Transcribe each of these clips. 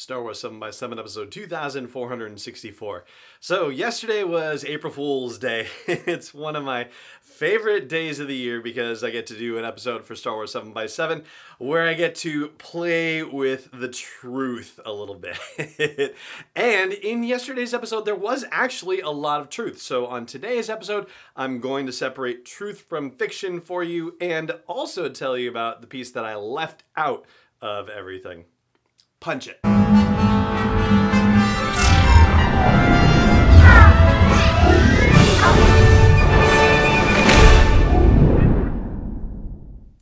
Star Wars 7 by 7 episode 2464. So, yesterday was April Fool's Day. it's one of my favorite days of the year because I get to do an episode for Star Wars 7 by 7 where I get to play with the truth a little bit. and in yesterday's episode, there was actually a lot of truth. So, on today's episode, I'm going to separate truth from fiction for you and also tell you about the piece that I left out of everything. Punch it.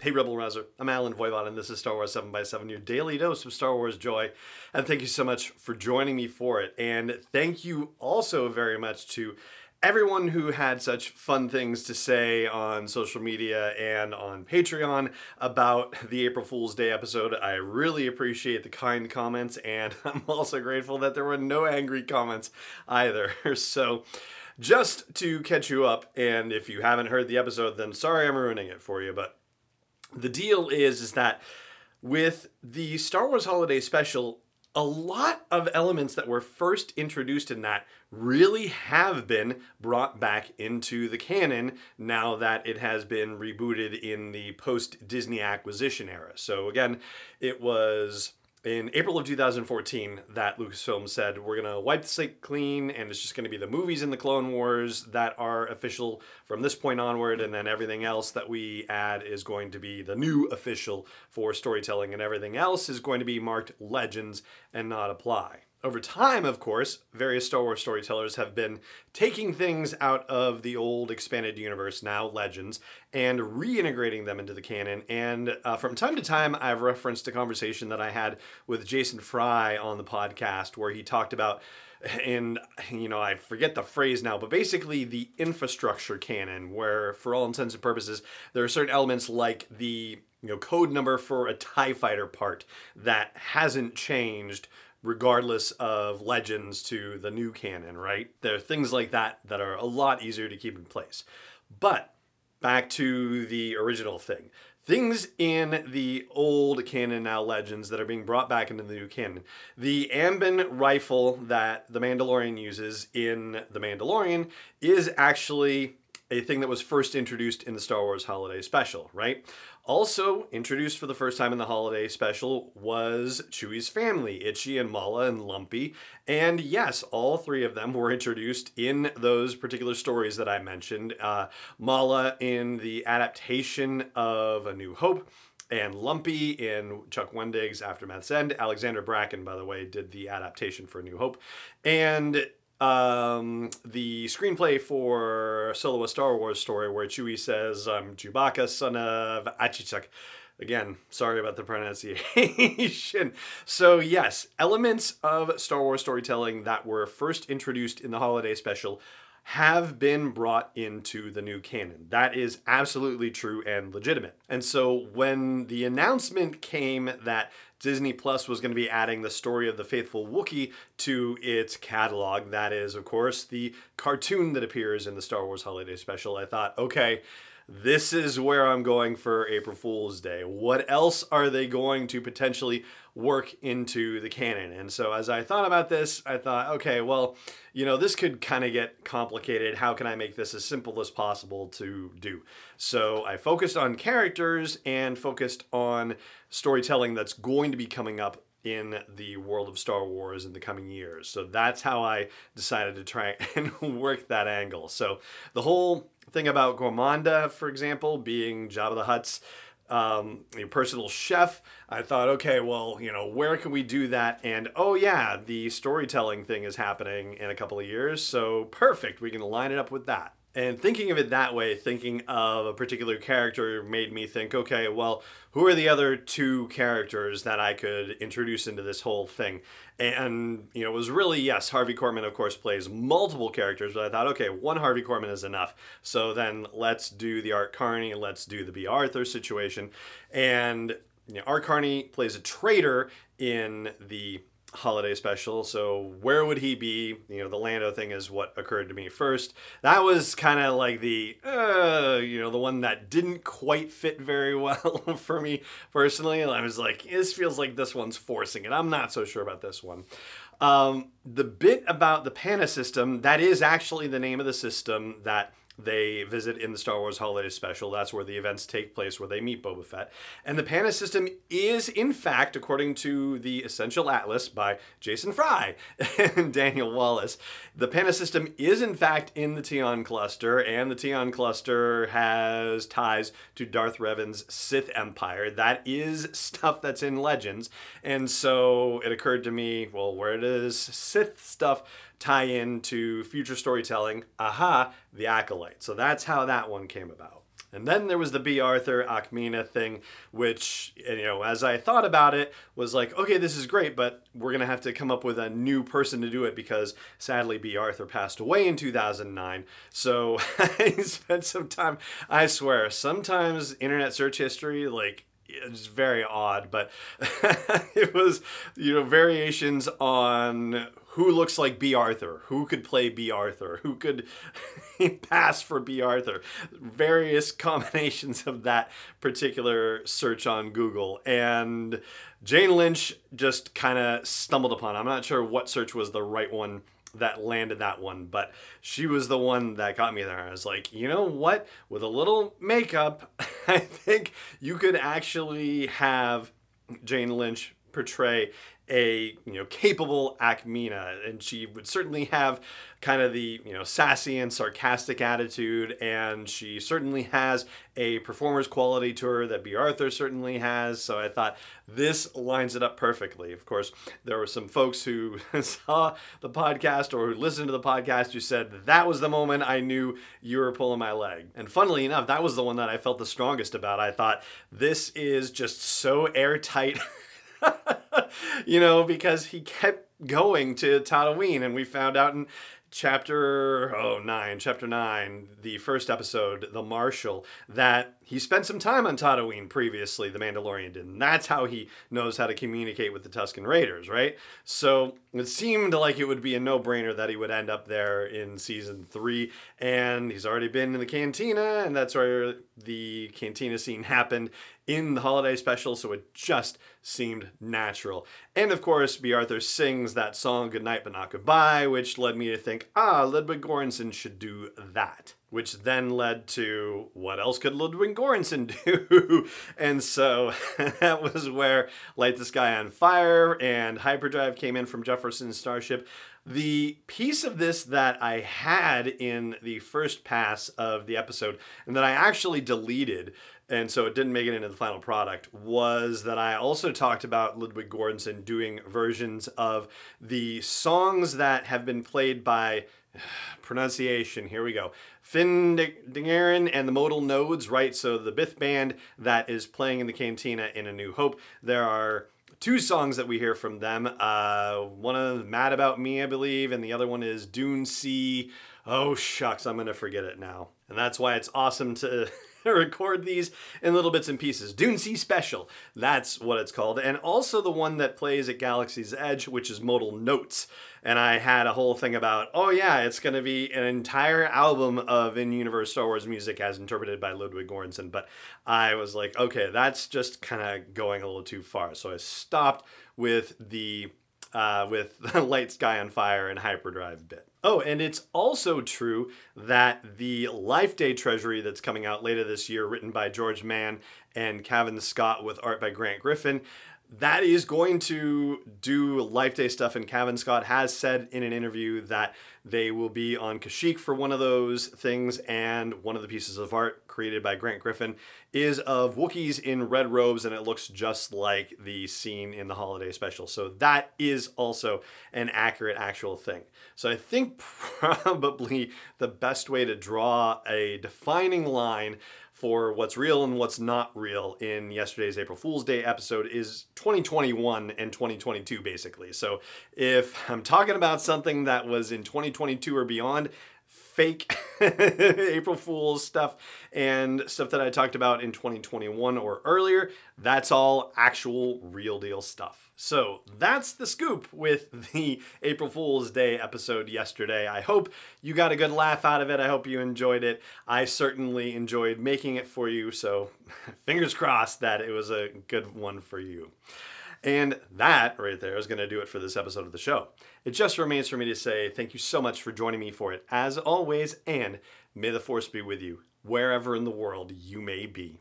Hey Rebel Rouser, I'm Allen Voivod, and this is Star Wars 7 by 7 your daily dose of Star Wars joy. And thank you so much for joining me for it. And thank you also very much to everyone who had such fun things to say on social media and on Patreon about the April Fool's Day episode. I really appreciate the kind comments, and I'm also grateful that there were no angry comments either. So, just to catch you up, and if you haven't heard the episode, then sorry I'm ruining it for you, but the deal is is that with the Star Wars Holiday Special, a lot of elements that were first introduced in that really have been brought back into the canon now that it has been rebooted in the post Disney acquisition era. So again, it was in April of 2014 that Lucasfilm said we're going to wipe the slate clean and it's just going to be the movies in the Clone Wars that are official from this point onward and then everything else that we add is going to be the new official for storytelling and everything else is going to be marked legends and not apply. Over time, of course, various Star Wars storytellers have been taking things out of the old expanded universe, now Legends, and reintegrating them into the canon. And uh, from time to time, I've referenced a conversation that I had with Jason Fry on the podcast where he talked about and you know i forget the phrase now but basically the infrastructure canon where for all intents and purposes there are certain elements like the you know code number for a tie fighter part that hasn't changed regardless of legends to the new canon, right? There are things like that that are a lot easier to keep in place. But back to the original thing. Things in the old canon now legends that are being brought back into the new canon. The Amban rifle that the Mandalorian uses in The Mandalorian is actually a thing that was first introduced in the Star Wars Holiday Special, right? Also introduced for the first time in the holiday special was Chewie's family, Itchy and Malla and Lumpy. And yes, all three of them were introduced in those particular stories that I mentioned. Uh, Malla in the adaptation of A New Hope and Lumpy in Chuck Wendig's Aftermath's End. Alexandra Bracken, by the way, did the adaptation for A New Hope. And um, the screenplay for Solo a Star Wars story where Chewie says, I'm Chewbacca, son of Attichitcuk. Again, sorry about the pronunciation. so, yes, elements of Star Wars storytelling that were first introduced in the holiday special have been brought into the new canon. That is absolutely true and legitimate. And so when the announcement came that Disney Plus was going to be adding the story of the faithful Wookiee to its catalog, that is, of course, the cartoon that appears in the Star Wars Holiday Special, I thought, okay, this is where I'm going for April Fool's Day. What else are they going to potentially work into the canon? And so as I thought about this, I thought, okay, well, you know, this could kind of get complicated. How can I make this as simple as possible to do? So I focused on characters and focused on storytelling that's going to be coming up in the world of Star Wars in the coming years. So that's how I decided to try and work that angle. So the whole thing about Gormaanda, for example, being Jabba the Hutt's um, your personal chef. I thought, okay, well, you know, where can we do that? And oh yeah, the storytelling thing is happening in a couple of years, so perfect. We can line it up with that. And thinking of it that way, thinking of a particular character made me think, okay, well, who are the other two characters that I could introduce into this whole thing? And, you know, it was really, yes, Harvey Korman, of course, plays multiple characters, but I thought, okay, one Harvey Korman is enough. So then let's do the Art Carney, let's do the Bea Arthur situation. And, you know, Art Carney plays a traitor in the holiday special. So where would he be? You know, the Lando thing is what occurred to me first. That was kind of like the, uh, you know, the one that didn't quite fit very well for me personally. And I was like, this feels like this one's forcing it. I'm not so sure about this one. Um, the bit about the Panna system, that is actually the name of the system that they visit in the Star Wars Holiday Special. That's where the events take place, where they meet Boba Fett. And the Panna system is, in fact, according to the Essential Atlas by Jason Fry and Daniel Wallace, the Panna system is, in fact, in the Tion cluster, and the Tion cluster has ties to Darth Revan's Sith Empire. That is stuff that's in Legends. And so it occurred to me, well, where does Sith stuff tie into future storytelling. Aha, the Acolyte. So that's how that one came about. And then there was the Bea Arthur Ackmena thing, which, you know, as I thought about it, was like, okay, this is great, but we're going to have to come up with a new person to do it because sadly Bea Arthur passed away in 2009. So I spent some time, I swear, sometimes internet search history, like, it's very odd, but it was, you know, variations on who looks like Bea Arthur? who could play Bea Arthur? who could pass for Bea Arthur? various combinations of that particular search on Google. And Jane Lynch just kind of stumbled upon. I'm not sure what search was the right one that landed that one, but she was the one that got me there. I was like, you know what? With a little makeup, I think you could actually have Jane Lynch portray a you know capable Ackmena, and she would certainly have kind of the you know sassy and sarcastic attitude, and she certainly has a performer's quality to her that Bea Arthur certainly has. So I thought this lines it up perfectly. Of course, there were some folks who saw the podcast or who listened to the podcast who said that was the moment I knew you were pulling my leg. And funnily enough, that was the one that I felt the strongest about. I thought this is just so airtight. you know, because he kept going to Tatooine, and we found out in chapter oh nine, chapter nine, the first episode, the Marshal, that he spent some time on Tatooine previously. The Mandalorian did, and that's how he knows how to communicate with the Tusken Raiders, right? So it seemed like it would be a no-brainer that he would end up there in season three, and he's already been in the cantina, and that's where the cantina scene happened in the holiday special, so it just seemed natural. And of course, Bea Arthur sings that song Goodnight But Not Goodbye, which led me to think, ah, Ludwig Göransson should do that. Which then led to what else could Ludwig Göransson do? and so that was where Light the Sky on Fire and Hyperdrive came in from Jefferson Starship. The piece of this that I had in the first pass of the episode and that I actually deleted and so it didn't make it into the final product was that I also talked about Ludwig Göransson doing versions of the songs that have been played by pronunciation. Here we go. Figrin D'an and the Modal Nodes, right? So the Bith band that is playing in the Cantina in A New Hope. There are two songs that we hear from them. Uh, one of them, Mad About Me, I believe, and the other one is Dune Sea. Oh shucks, I'm gonna forget it now. And that's why it's awesome to record these in little bits and pieces. Dune Sea Special, that's what it's called. And also the one that plays at Galaxy's Edge, which is Modal Notes. And I had a whole thing about, oh yeah, it's going to be an entire album of in-universe Star Wars music as interpreted by Ludwig Göransson. But I was like, okay, that's just kind of going a little too far. So I stopped with the uh, with the Light Sky on Fire and Hyperdrive bit. Oh, and it's also true that the Life Day Treasury that's coming out later this year, written by George Mann and Cavan Scott with art by Grant Griffin, that is going to do Life Day stuff. And Cavan Scott has said in an interview that they will be on Kashyyyk for one of those things. And one of the pieces of art created by Grant Griffin is of Wookiees in red robes, and it looks just like the scene in the holiday special. So that is also an accurate actual thing. So I think probably the best way to draw a defining line for what's real and what's not real in yesterday's April Fool's Day episode is 2021 and 2022, basically. So if I'm talking about something that was in 2022 or beyond, fake April Fool's stuff and stuff that I talked about in 2021 or earlier, that's all actual real deal stuff. So that's the scoop with the April Fool's Day episode yesterday. I hope you got a good laugh out of it. I hope you enjoyed it. I certainly enjoyed making it for you, so fingers crossed that it was a good one for you. And that right there is going to do it for this episode of the show. It just remains for me to say thank you so much for joining me for it, as always, and may the force be with you, wherever in the world you may be.